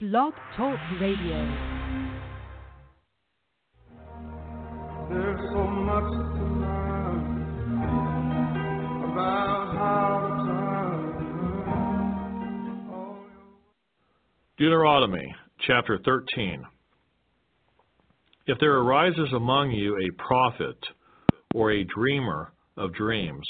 Blog Talk Radio. There's so much to learn about how to turn. Deuteronomy chapter 13. If there arises among you a prophet or a dreamer of dreams,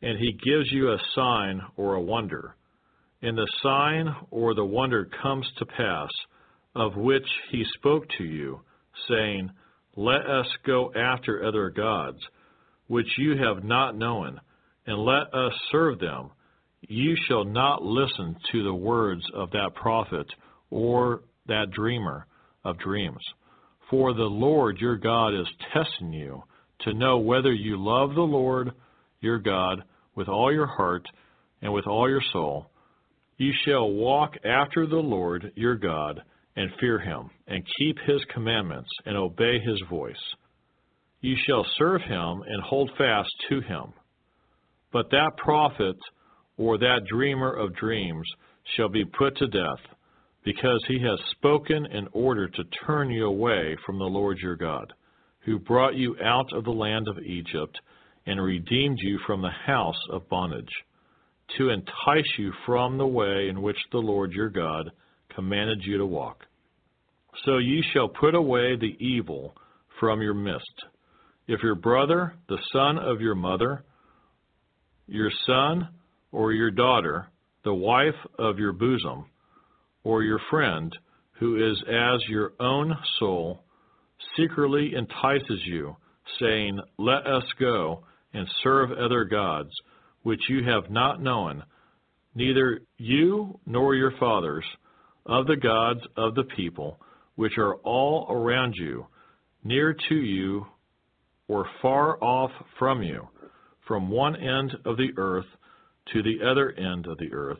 and he gives you a sign or a wonder, and the sign or the wonder comes to pass, of which he spoke to you, saying, Let us go after other gods, which you have not known, and let us serve them. You shall not listen to the words of that prophet or that dreamer of dreams. For the Lord your God is testing you to know whether you love the Lord your God with all your heart and with all your soul. You shall walk after the Lord your God and fear him, and keep his commandments and obey his voice. You shall serve him and hold fast to him. But that prophet or that dreamer of dreams shall be put to death, because he has spoken in order to turn you away from the Lord your God, who brought you out of the land of Egypt and redeemed you from the house of bondage, to entice you from the way in which the Lord your God commanded you to walk. So ye shall put away the evil from your midst. If your brother, the son of your mother, your son or your daughter, the wife of your bosom, or your friend, who is as your own soul, secretly entices you, saying, Let us go and serve other gods, which you have not known, neither you nor your fathers, of the gods of the people, which are all around you, near to you or far off from you, from one end of the earth to the other end of the earth,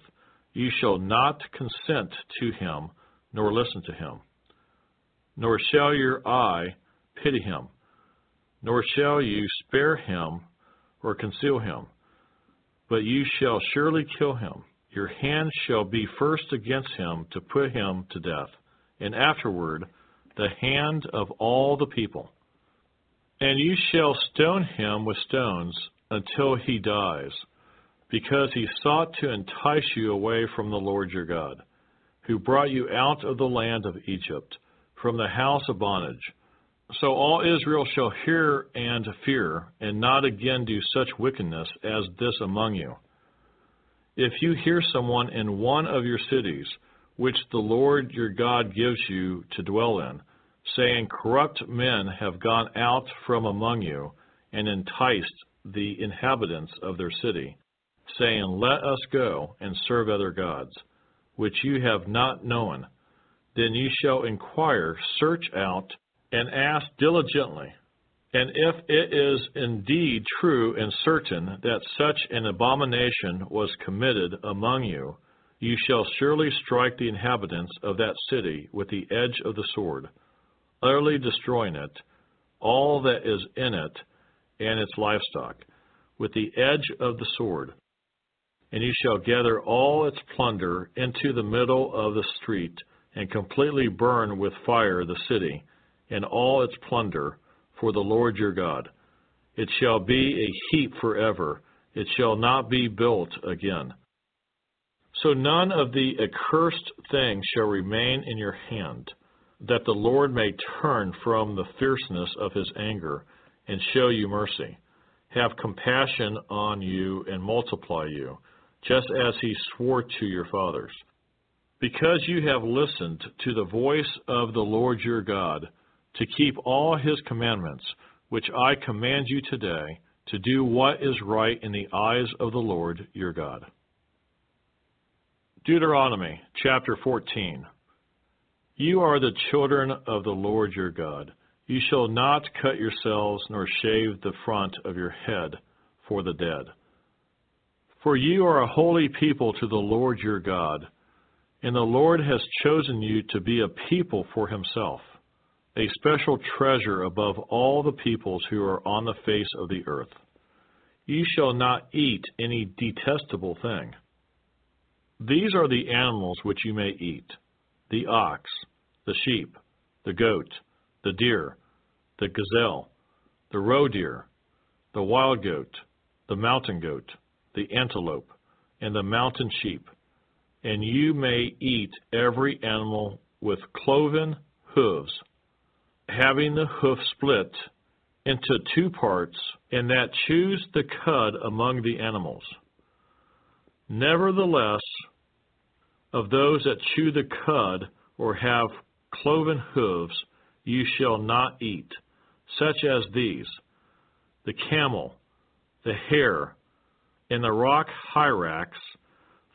you shall not consent to him, nor listen to him. Nor shall your eye pity him, nor shall you spare him or conceal him, but you shall surely kill him. Your hand shall be first against him to put him to death, and afterward the hand of all the people. And you shall stone him with stones until he dies, because he sought to entice you away from the Lord your God, who brought you out of the land of Egypt, from the house of bondage. So all Israel shall hear and fear, and not again do such wickedness as this among you. If you hear someone in one of your cities, which the Lord your God gives you to dwell in, saying, Corrupt men have gone out from among you, and enticed the inhabitants of their city, saying, Let us go and serve other gods, which you have not known, then you shall inquire, search out, and ask diligently. And if it is indeed true and certain that such an abomination was committed among you, you shall surely strike the inhabitants of that city with the edge of the sword, utterly destroying it, all that is in it, and its livestock, with the edge of the sword. And you shall gather all its plunder into the middle of the street, and completely burn with fire the city and all its plunder for the Lord your God. It shall be a heap forever, it shall not be built again. So none of the accursed things shall remain in your hand, that the Lord may turn from the fierceness of his anger and show you mercy, have compassion on you and multiply you, just as he swore to your fathers. Because you have listened to the voice of the Lord your God, to keep all his commandments, which I command you today, to do what is right in the eyes of the Lord your God. Deuteronomy chapter 14. You are the children of the Lord your God. You shall not cut yourselves nor shave the front of your head for the dead. For you are a holy people to the Lord your God, and the Lord has chosen you to be a people for himself, a special treasure above all the peoples who are on the face of the earth. You shall not eat any detestable thing. These are the animals which you may eat the ox, the sheep, the goat, the deer, the gazelle, the roe deer, the wild goat, the mountain goat, the antelope, and the mountain sheep. And you may eat every animal with cloven hooves, having the hoof split into two parts, and that chews the cud among the animals. Nevertheless, of those that chew the cud or have cloven hooves, you shall not eat, such as these the camel, the hare, and the rock hyrax,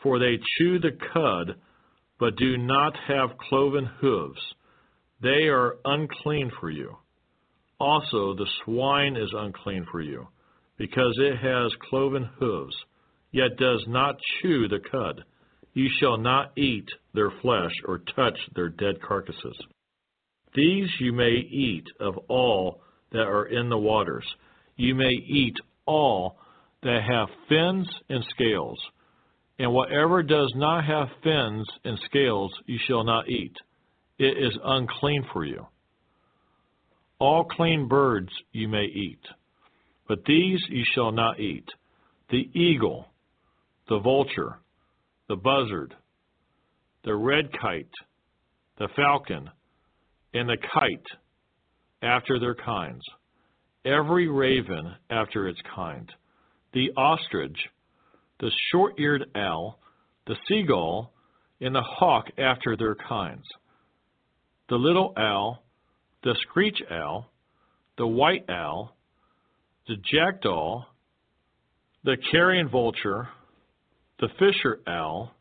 for they chew the cud, but do not have cloven hooves. They are unclean for you. Also, the swine is unclean for you, because it has cloven hooves, yet does not chew the cud. You shall not eat their flesh or touch their dead carcasses. These you may eat of all that are in the waters. You may eat all that have fins and scales. And whatever does not have fins and scales you shall not eat. It is unclean for you. All clean birds you may eat, but these you shall not eat. The eagle, the vulture, the buzzard, the red kite, the falcon, and the kite after their kinds, every raven after its kind. The ostrich, the short eared owl, the seagull, and the hawk after their kinds, the little owl, the screech owl, the white owl, the jackdaw, the carrion vulture, the fisher owl,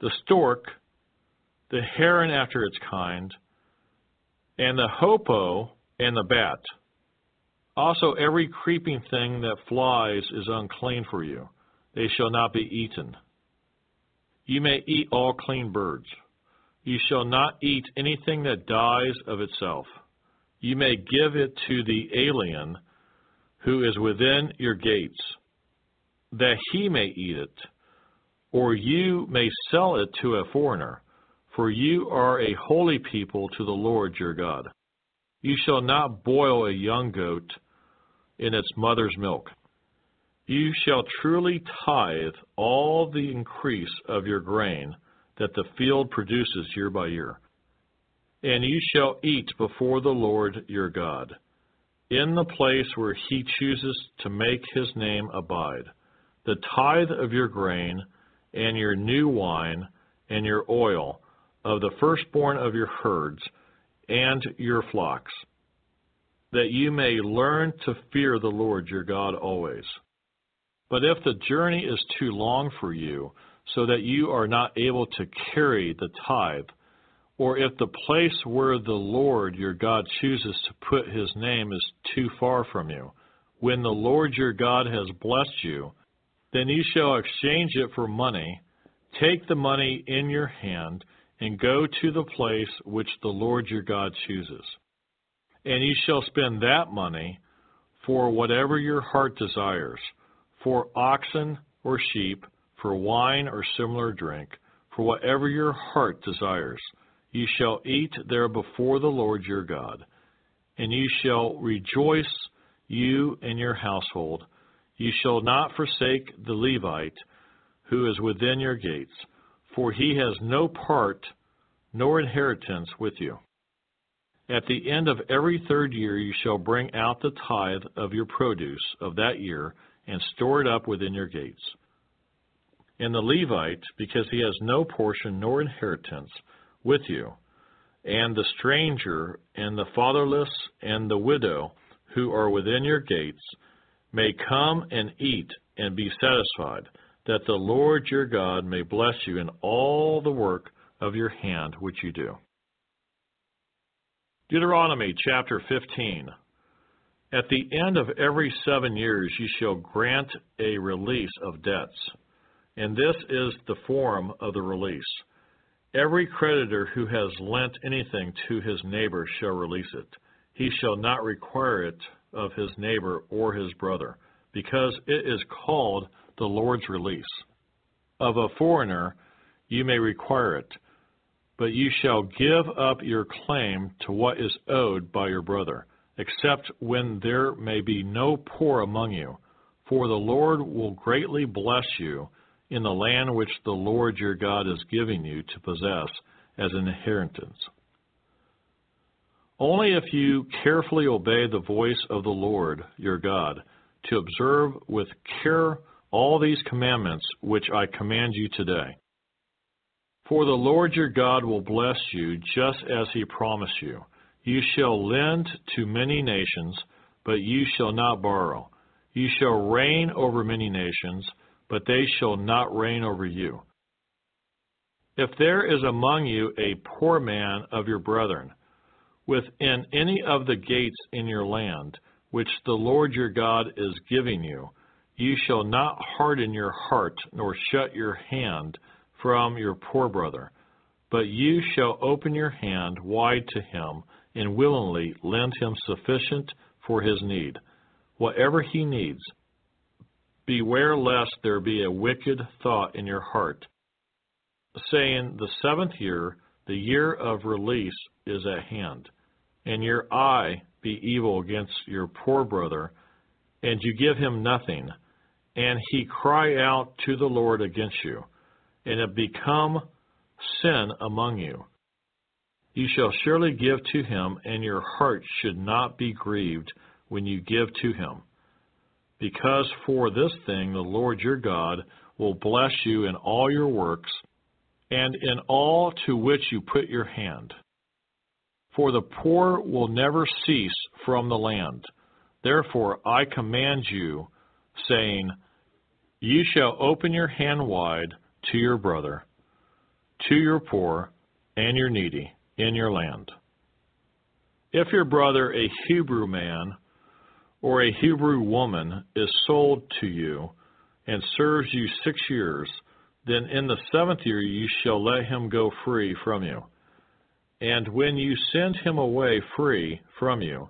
the stork, the heron after its kind, and the hoopoe and the bat. Also, every creeping thing that flies is unclean for you. They shall not be eaten. You may eat all clean birds. You shall not eat anything that dies of itself. You may give it to the alien who is within your gates, that he may eat it, or you may sell it to a foreigner, for you are a holy people to the Lord your God. You shall not boil a young goat in its mother's milk. You shall truly tithe all the increase of your grain that the field produces year by year. And you shall eat before the Lord your God, in the place where he chooses to make his name abide, the tithe of your grain, and your new wine, and your oil, of the firstborn of your herds, and your flocks that you may learn to fear the Lord your God always. But if the journey is too long for you, so that you are not able to carry the tithe, or if the place where the Lord your God chooses to put his name is too far from you, when the Lord your God has blessed you, then you shall exchange it for money, take the money in your hand, and go to the place which the Lord your God chooses. And you shall spend that money for whatever your heart desires, for oxen or sheep, for wine or similar drink, for whatever your heart desires. You shall eat there before the Lord your God, and you shall rejoice, you and your household. You shall not forsake the Levite who is within your gates, for he has no part nor inheritance with you. At the end of every third year you shall bring out the tithe of your produce of that year and store it up within your gates. And the Levite, because he has no portion nor inheritance with you, and the stranger, and the fatherless, and the widow, who are within your gates, may come and eat and be satisfied, that the Lord your God may bless you in all the work of your hand which you do. Deuteronomy chapter 15. At the end of every seven years you shall grant a release of debts, and this is the form of the release. Every creditor who has lent anything to his neighbor shall release it. He shall not require it of his neighbor or his brother, because it is called the Lord's release. Of a foreigner you may require it, but you shall give up your claim to what is owed by your brother, except when there may be no poor among you. For the Lord will greatly bless you in the land which the Lord your God is giving you to possess as an inheritance. Only if you carefully obey the voice of the Lord your God, to observe with care all these commandments which I command you today. For the Lord your God will bless you just as he promised you. You shall lend to many nations, but you shall not borrow. You shall reign over many nations, but they shall not reign over you. If there is among you a poor man of your brethren, within any of the gates in your land, which the Lord your God is giving you, you shall not harden your heart, nor shut your hand from your poor brother, but you shall open your hand wide to him, and willingly lend him sufficient for his need, whatever he needs Beware lest there be a wicked thought in your heart, saying, The seventh year, the year of release, is at hand, and your eye be evil against your poor brother, and you give him nothing, and he cry out to the Lord against you, and it become sin among you. You shall surely give to him, and your heart should not be grieved when you give to him because for this thing the Lord your God will bless you in all your works and in all to which you put your hand. For the poor will never cease from the land. Therefore I command you, saying, You shall open your hand wide to your brother, to your poor and your needy in your land. If your brother, a Hebrew man, or a Hebrew woman is sold to you and serves you six years, then in the seventh year you shall let him go free from you. And when you send him away free from you,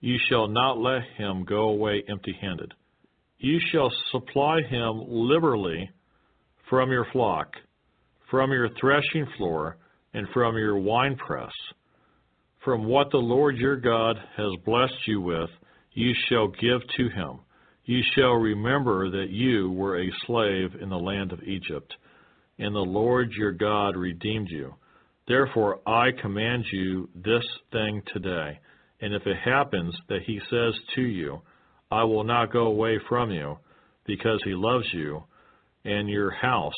you shall not let him go away empty handed. You shall supply him liberally from your flock, from your threshing floor, and from your winepress, from what the Lord your God has blessed you with you shall give to him. You shall remember that you were a slave in the land of Egypt, and the Lord your God redeemed you. Therefore I command you this thing today. And if it happens that he says to you, I will not go away from you, because he loves you and your house,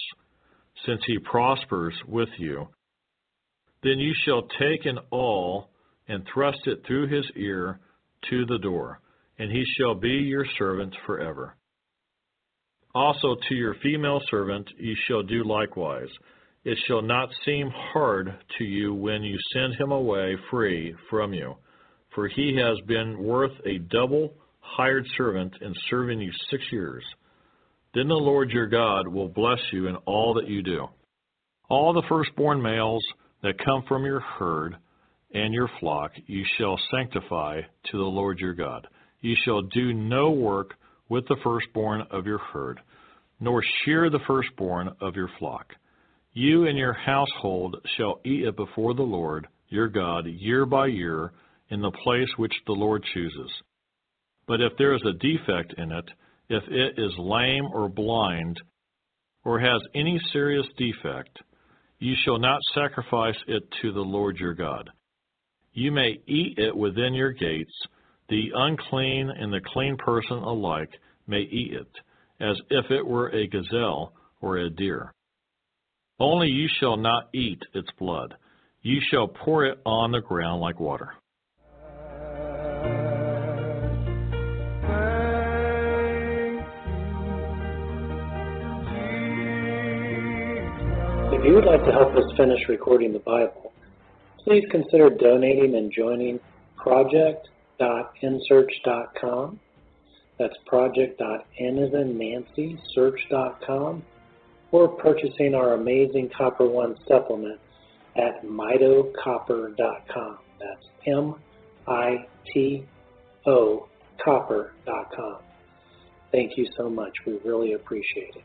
since he prospers with you, then you shall take an awl and thrust it through his ear to the door and he shall be your servant forever. Also to your female servant ye shall do likewise. It shall not seem hard to you when you send him away free from you, for he has been worth a double hired servant in serving you six years. Then the Lord your God will bless you in all that you do. All the firstborn males that come from your herd and your flock you shall sanctify to the Lord your God. Ye shall do no work with the firstborn of your herd, nor shear the firstborn of your flock. You and your household shall eat it before the Lord your God year by year in the place which the Lord chooses. But if there is a defect in it, if it is lame or blind, or has any serious defect, you shall not sacrifice it to the Lord your God. You may eat it within your gates, the unclean and the clean person alike may eat it, as if it were a gazelle or a deer. Only you shall not eat its blood. You shall pour it on the ground like water. If you would like to help us finish recording the Bible, please consider donating and joining project.nsearch.com. That's project.n as in Nancy, search.com, or purchasing our amazing Copper One supplement at mitocopper.com. That's M-I-T-O copper.com. Thank you so much. We really appreciate it.